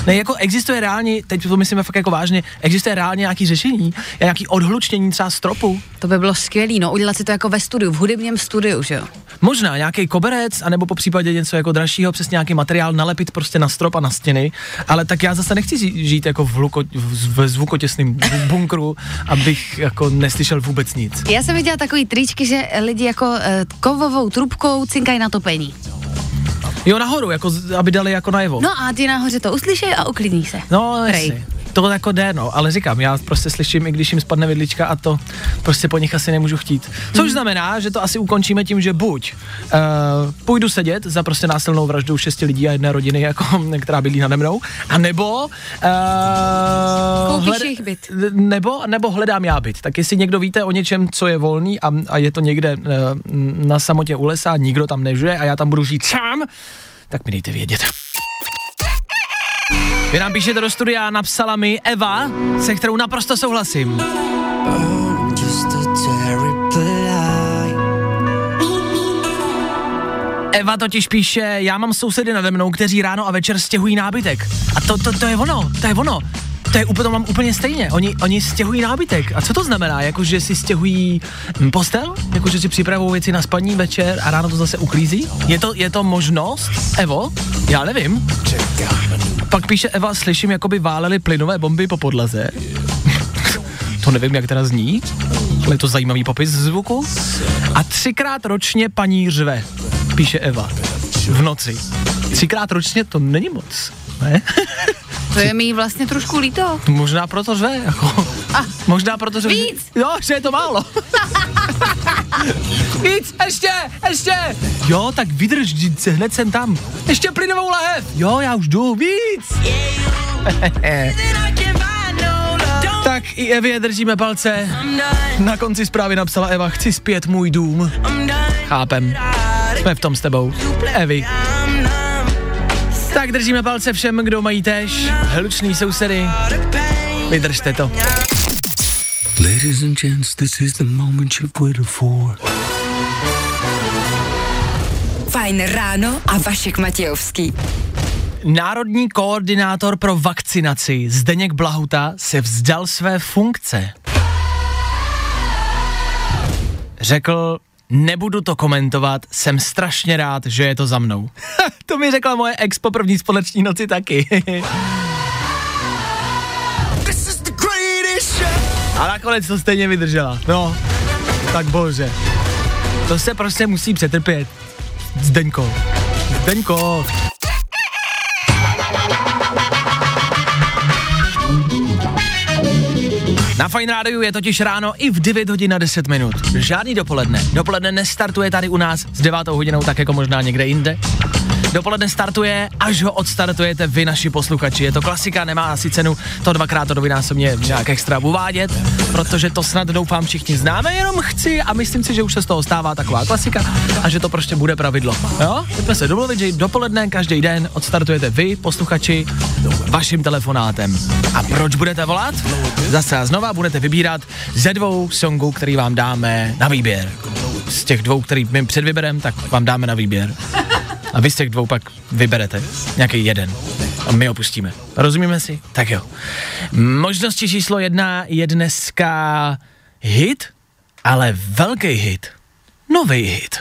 Speaker 1: Ne, jako existuje reálně, teď to myslíme fakt jako vážně, existuje reálně nějaký řešení, nějaký odhlučnění třeba stropu,
Speaker 2: To by bylo skvělý, no, udělat si to jako ve studiu, v hudebním studiu, že jo.
Speaker 1: Možná nějaký koberec, anebo po případě něco jako dražšího, přes nějaký materiál nalepit prostě na strop a na stěny, ale tak já zase nechci žít jako v, hluko, v, ve zvukotěsném bu- bunkru, abych jako neslyšel vůbec nic.
Speaker 2: Já jsem viděla takový tričky, že lidi jako eh, kovovou trubkou cinkají na topení.
Speaker 1: Jo, nahoru, jako, aby dali jako najevo.
Speaker 2: No a ty nahoře to uslyší a uklidní se.
Speaker 1: No, jasně. To jako jde, no, ale říkám, já prostě slyším, i když jim spadne vidlička a to prostě po nich asi nemůžu chtít. Což
Speaker 2: Mhm.
Speaker 1: znamená, že to asi ukončíme tím, že buď uh, půjdu sedět za prostě násilnou vraždou šesti lidí a jedné rodiny, jako, která bydlí nade mnou, a nebo uh,
Speaker 2: Koupíš jejich byt.
Speaker 1: nebo, nebo hledám já byt. Tak jestli někdo víte o něčem, co je volný a, a je to někde uh, na samotě u lesa, nikdo tam nežije a já tam budu žít sám, tak mi dejte vědět. Vy nám píšete do studia, napsala mi Eva, se kterou naprosto souhlasím. Eva totiž píše, já mám sousedy nade mnou, kteří ráno a večer stěhují nábytek. A to, to, to je ono, to je ono. To je úplně, to mám úplně stejně. Oni, oni stěhují nábytek. A co to znamená? Jako, že si stěhují hm, postel? Jako, že si připravují věci na spaní večer a ráno to zase uklízí? Je to, je to možnost, Evo? Já nevím. Pak píše Eva, slyším, jako by válely plynové bomby po podlaze. to nevím, jak teda zní, ale je to zajímavý popis zvuku. A třikrát ročně paní řve, píše Eva. v noci. Třikrát ročně to není moc, ne?
Speaker 2: To je mi vlastně trošku líto.
Speaker 1: Možná proto řve, jako.
Speaker 2: A,
Speaker 1: Možná proto, že...
Speaker 2: Víc.
Speaker 1: Jo, že je to málo. Víc, ještě, ještě. Jo, tak vydrž, hned jsem tam. Ještě plynovou lahev. Jo, já už jdu, víc. tak i Evě držíme palce. Na konci zprávy napsala Eva, chci zpět můj dům. Chápem. Jsme v tom s tebou. Evi. Tak držíme palce všem, kdo mají tež. Hlučný sousedy. Vydržte to.
Speaker 6: Ladies and gents, this is the moment you've waited for.
Speaker 3: Fajn ráno a Vašek Matějovský.
Speaker 1: Národní koordinátor pro vakcinaci Zdeněk Blahuta se vzdal své funkce. Řekl, nebudu to komentovat, jsem strašně rád, že je to za mnou. to mi řekla moje ex po první společní noci taky. A nakonec to stejně vydržela. No, tak bože. To se prostě musí přetrpět. Zdeňko. Zdeňko. Na Fine Rádiu je totiž ráno i v 9 hodin na 10 minut. Žádný dopoledne. Dopoledne nestartuje tady u nás s 9 hodinou, tak jako možná někde jinde. Dopoledne startuje, až ho odstartujete vy, naši posluchači. Je to klasika, nemá asi cenu to dvakrát to dvojnásobně nějak extra uvádět, protože to snad doufám všichni známe, jenom chci a myslím si, že už se z toho stává taková klasika a že to prostě bude pravidlo. Jo? Pojďme se domluvit, že dopoledne každý den odstartujete vy, posluchači, vaším telefonátem. A proč budete volat? Zase a znova budete vybírat ze dvou songů, který vám dáme na výběr. Z těch dvou, který my před výběrem, tak vám dáme na výběr. A vy z těch dvou pak vyberete nějaký jeden. A my ho pustíme. Rozumíme si? Tak jo. Možnosti číslo jedna je dneska hit, ale velký hit. Nový hit.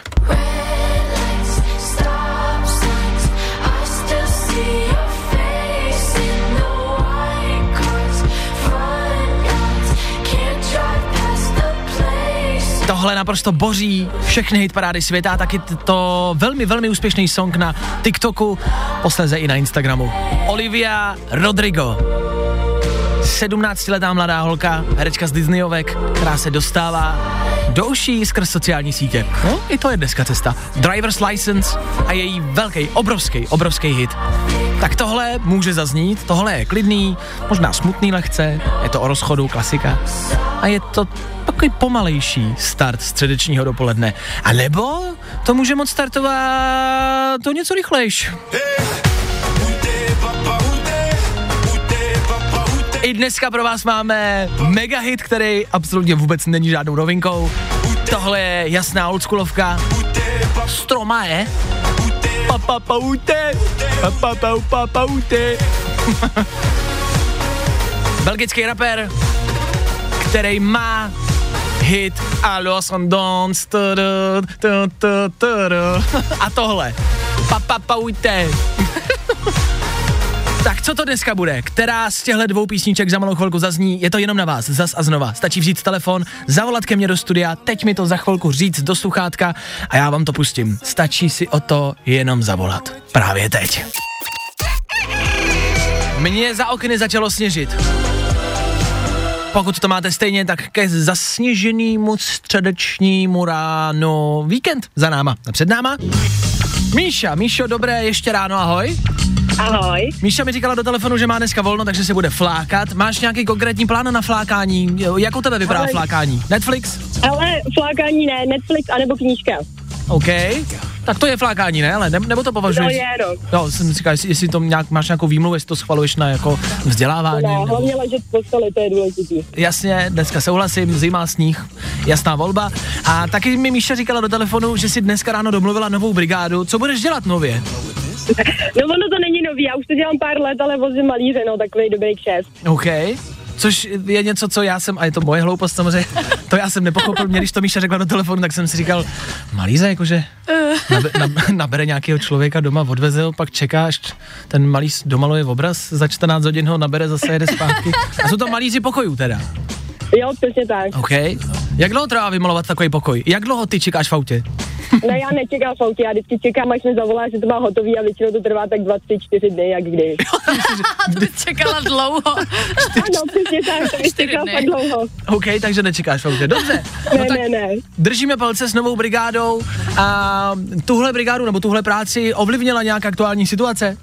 Speaker 1: Tohle naprosto boří všechny hitparády světa, taky t- to velmi, velmi úspěšný song na TikToku, posléze i na Instagramu. Olivia Rodrigo. 17-letá mladá holka, herečka z Disneyovek, která se dostává do uší skrz sociální sítě. No, i to je dneska cesta. Driver's License a její velký, obrovský, obrovský hit. Tak tohle může zaznít, tohle je klidný, možná smutný lehce, je to o rozchodu, klasika. A je to takový pomalejší start středečního dopoledne. A nebo to může moc startovat to něco rychlejš. I dneska pro vás máme mega hit, který absolutně vůbec není žádnou novinkou. Tohle je jasná oldschoolovka. Stromae. Papapau papaute. Belgický rapper, který má hit a los Dons a tohle. Papapaute. Tak co to dneska bude? Která z těchto dvou písniček za malou chvilku zazní? Je to jenom na vás, zas a znova. Stačí vzít telefon, zavolat ke mně do studia, teď mi to za chvilku říct do sluchátka a já vám to pustím. Stačí si o to jenom zavolat. Právě teď. Mně za okny začalo sněžit. Pokud to máte stejně, tak ke zasněženému středečnímu ráno víkend za náma. A před náma Míša, Míšo, dobré ještě ráno, ahoj.
Speaker 7: Ahoj.
Speaker 1: Míša mi říkala do telefonu, že má dneska volno, takže se bude flákat. Máš nějaký konkrétní plán na flákání? Jak u tebe vypadá
Speaker 7: Ale-
Speaker 1: flákání? Netflix?
Speaker 7: Ale flákání ne, Netflix anebo knížka.
Speaker 1: OK. Tak to je flákání, ne? Ale ne, nebo to
Speaker 7: To
Speaker 1: považuješ?
Speaker 7: je, no.
Speaker 1: Jo, jsem říkal, jestli, jestli to nějak, máš nějakou výmluvu, jestli to schvaluješ na jako vzdělávání.
Speaker 7: Ne,
Speaker 1: nebo...
Speaker 7: hlavně ležet v posteli, to je důležitý.
Speaker 1: Jasně, dneska souhlasím, zima, sníh, jasná volba. A taky mi Míša říkala do telefonu, že si dneska ráno domluvila novou brigádu. Co budeš dělat nově?
Speaker 7: No ono to není nový, já už to dělám pár let, ale vozím malíře, no, takový dobrý kšeft.
Speaker 1: OK. Což je něco, co já jsem, a je to moje hloupost samozřejmě, to já jsem nepochopil, mě když to Míša řekla do telefonu, tak jsem si říkal, malíze, jakože nabe, nab, nabere nějakého člověka doma, odveze ho, pak čeká, až ten malíř domaluje obraz, za 14 hodin ho nabere, zase jede zpátky. A jsou to malíři pokojů teda.
Speaker 7: Jo, přesně tak.
Speaker 1: OK. Jak dlouho trvá vymalovat takový pokoj? Jak dlouho ty čekáš v autě?
Speaker 7: Ne, já nečekám v autě, já vždycky čekám, až mi zavolá, že to má hotový a většinou to trvá tak 24 dny, jak kdy.
Speaker 2: to bys čekala dlouho.
Speaker 7: ano, přesně tak, to bych
Speaker 2: Čtyři
Speaker 7: čekal
Speaker 2: dny.
Speaker 7: fakt dlouho.
Speaker 1: OK, takže nečekáš v autě. Dobře.
Speaker 7: Ne, ne, ne.
Speaker 1: Držíme palce s novou brigádou a tuhle brigádu nebo tuhle práci ovlivnila nějak aktuální situace?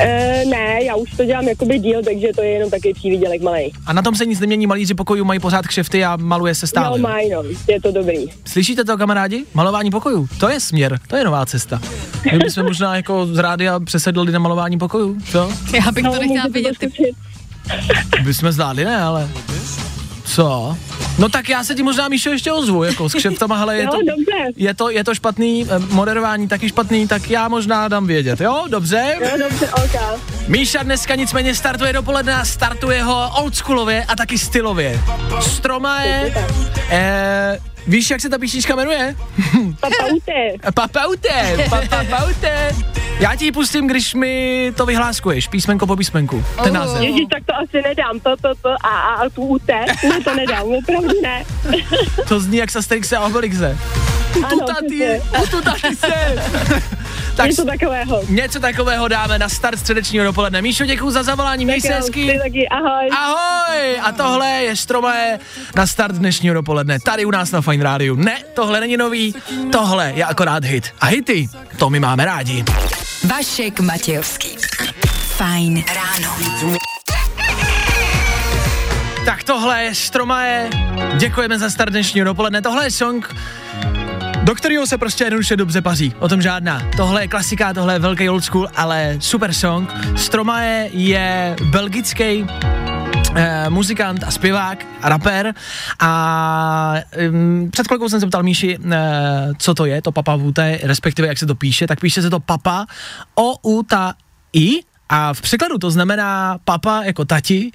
Speaker 7: E, ne, já už to dělám jakoby díl, takže to je jenom takový přívidělek malej.
Speaker 1: A na tom se nic nemění, malíři pokojů mají pořád kšefty a maluje se stále.
Speaker 7: No, mají, no, je to dobrý.
Speaker 1: Slyšíte to, kamarádi? Malování pokojů. To je směr, to je nová cesta. My bychom možná jako z rádia přesedli na malování pokojů, co?
Speaker 2: Já bych to nechtěla Ty...
Speaker 7: zkusit.
Speaker 1: Bychom zvládli, ne, ale... Co? No tak já se ti možná, Míšo, ještě ozvu, jako s kšeftama, ale je to,
Speaker 7: dobře.
Speaker 1: je to, je to špatný, eh, moderování taky špatný, tak já možná dám vědět, jo? Dobře?
Speaker 7: Jo, dobře, OK.
Speaker 1: Míša dneska nicméně startuje dopoledne a startuje ho oldschoolově a taky stylově. Stroma je... Eh, víš, jak se ta písnička jmenuje?
Speaker 7: Papaute.
Speaker 1: Papaute, papaute. Já ti ji pustím, když mi to vyhláskuješ, písmenko po písmenku, ten
Speaker 2: Oh.
Speaker 1: název.
Speaker 7: Ježíš, tak to asi nedám. To, to, to, a, a, a tu ute. Ne, to nedám, opravdu ne.
Speaker 1: To zní jak z Asterixe a Obelixe.
Speaker 7: Přesně.
Speaker 1: ututaty se. tak
Speaker 7: Něco takového.
Speaker 1: něco takového dáme na start středečního dopoledne. Míšo, děkuji za zavolání, měj se hezky.
Speaker 7: taky, ahoj.
Speaker 1: Ahoj! A tohle je Stromae na start dnešního dopoledne. Tady u nás na Fine Radio. Ne, tohle není nový, tohle je akorát hit. A hity, to my máme rádi.
Speaker 3: Vašek Matějovský. Fajn ráno.
Speaker 1: Tak tohle je Stromae. Děkujeme za start dnešního dopoledne. Tohle je song, do kterého se prostě jednoduše dobře paří. O tom žádná. Tohle je klasika, tohle je velký old school, ale super song. Stromae je belgický eh, muzikant a zpěvák a rapper a um, před chvilkou jsem se ptal Míši, eh, co to je, to Papa Vute, respektive jak se to píše, tak píše se to Papa o u ta i a v překladu to znamená papa jako tati,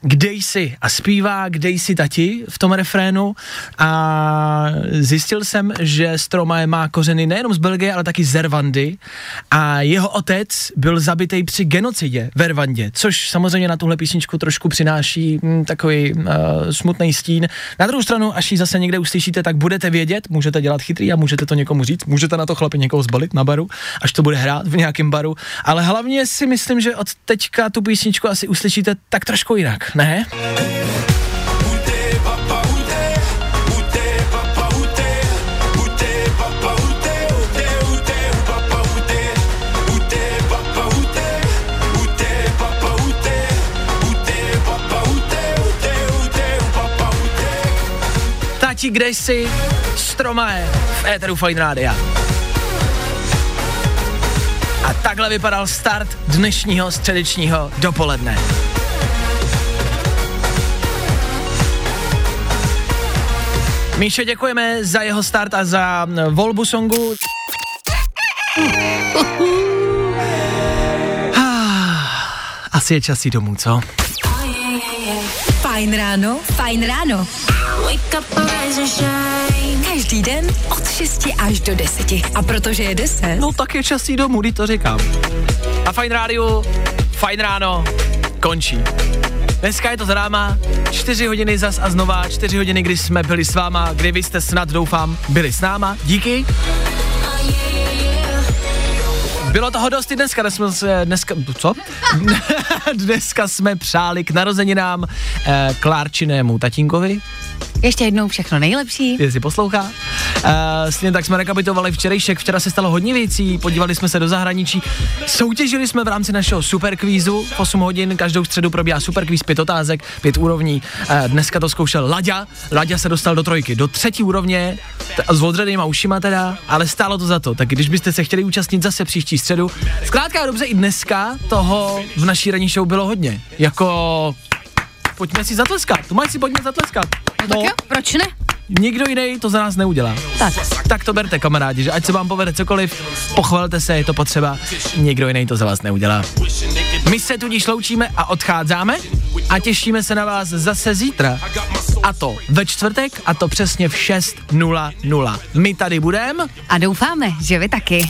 Speaker 1: kde jsi? A zpívá kde jsi tati v tom refrénu. A zjistil jsem, že Stromae má kořeny nejenom z Belgie, ale taky z Rwandy. A jeho otec byl zabitý při genocidě ve Rwandě, což samozřejmě na tuhle písničku trošku přináší hm, takový uh, smutný stín. Na druhou stranu, až ji zase někde uslyšíte, tak budete vědět, můžete dělat chytrý a můžete to někomu říct, můžete na to chlapi někoho zbalit na baru, až to bude hrát v nějakém baru, ale hlavně si myslím, že od teďka tu písničku asi uslyšíte tak trošku jinak, ne? Tati, kde jsi? Stromae v éteru Fine Rádia. A takhle vypadal start dnešního středečního dopoledne. Míšo, děkujeme za jeho start a za volbu songu. Asi je čas jít domů, co?
Speaker 3: Fajn ráno, fajn ráno. Každý den od 6 až do 10. A protože je 10,
Speaker 1: No tak je čas domů, když to říkám. A Fajn rádiu, Fajn ráno, končí. Dneska je to za náma, čtyři hodiny zas a znova, čtyři hodiny, kdy jsme byli s váma, kdy vy jste snad, doufám, byli s náma. Díky. Bylo toho dost i dneska, dnes jsme se, dneska, co? dneska jsme přáli k narozeninám eh, Klárčinému tatínkovi,
Speaker 2: Ještě jednou všechno nejlepší.
Speaker 1: jestli poslouchá. Uh, stejně tak jsme rekapitovali včerejšek, včera se stalo hodně věcí, podívali jsme se do zahraničí, soutěžili jsme v rámci našeho superkvízu, v 8 hodin, každou středu probíhá superkvíz, pět otázek, pět úrovní, uh, dneska to zkoušel Laďa, Laďa se dostal do trojky, do třetí úrovně, t- s odřenýma ušima teda, ale stálo to za to, tak když byste se chtěli účastnit zase příští středu, zkrátka dobře i dneska toho v naší ranní show bylo hodně, jako pojďme si zatleskat, tu máš si pojďme zatleskat.
Speaker 2: No, tak jo, proč ne?
Speaker 1: Nikdo jiný to za nás neudělá.
Speaker 2: Tak.
Speaker 1: Tak to berte, kamarádi, že ať se vám povede cokoliv, pochvalte se, je to potřeba, nikdo jiný to za vás neudělá. My se tudíž loučíme a odcházíme a těšíme se na vás zase zítra. A to ve čtvrtek a to přesně v 6.00. My tady budeme
Speaker 2: A doufáme, že vy taky.